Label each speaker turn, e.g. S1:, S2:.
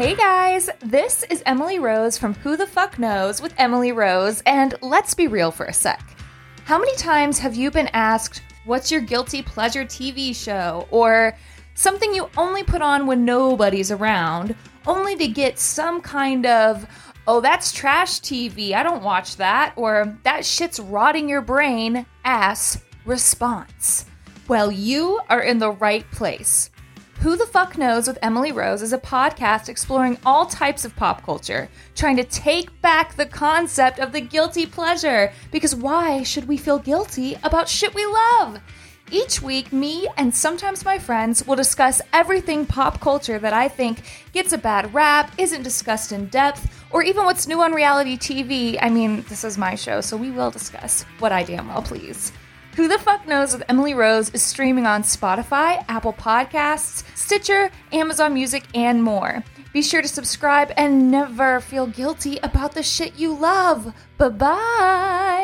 S1: Hey guys, this is Emily Rose from Who the Fuck Knows with Emily Rose, and let's be real for a sec. How many times have you been asked, What's your guilty pleasure TV show? Or something you only put on when nobody's around, only to get some kind of, Oh, that's trash TV, I don't watch that, or That shit's rotting your brain ass response? Well, you are in the right place. Who the Fuck Knows with Emily Rose is a podcast exploring all types of pop culture, trying to take back the concept of the guilty pleasure. Because why should we feel guilty about shit we love? Each week, me and sometimes my friends will discuss everything pop culture that I think gets a bad rap, isn't discussed in depth, or even what's new on reality TV. I mean, this is my show, so we will discuss what I damn well please. Who the Fuck Knows with Emily Rose is streaming on Spotify, Apple Podcasts, Stitcher, Amazon Music, and more. Be sure to subscribe and never feel guilty about the shit you love. Bye bye.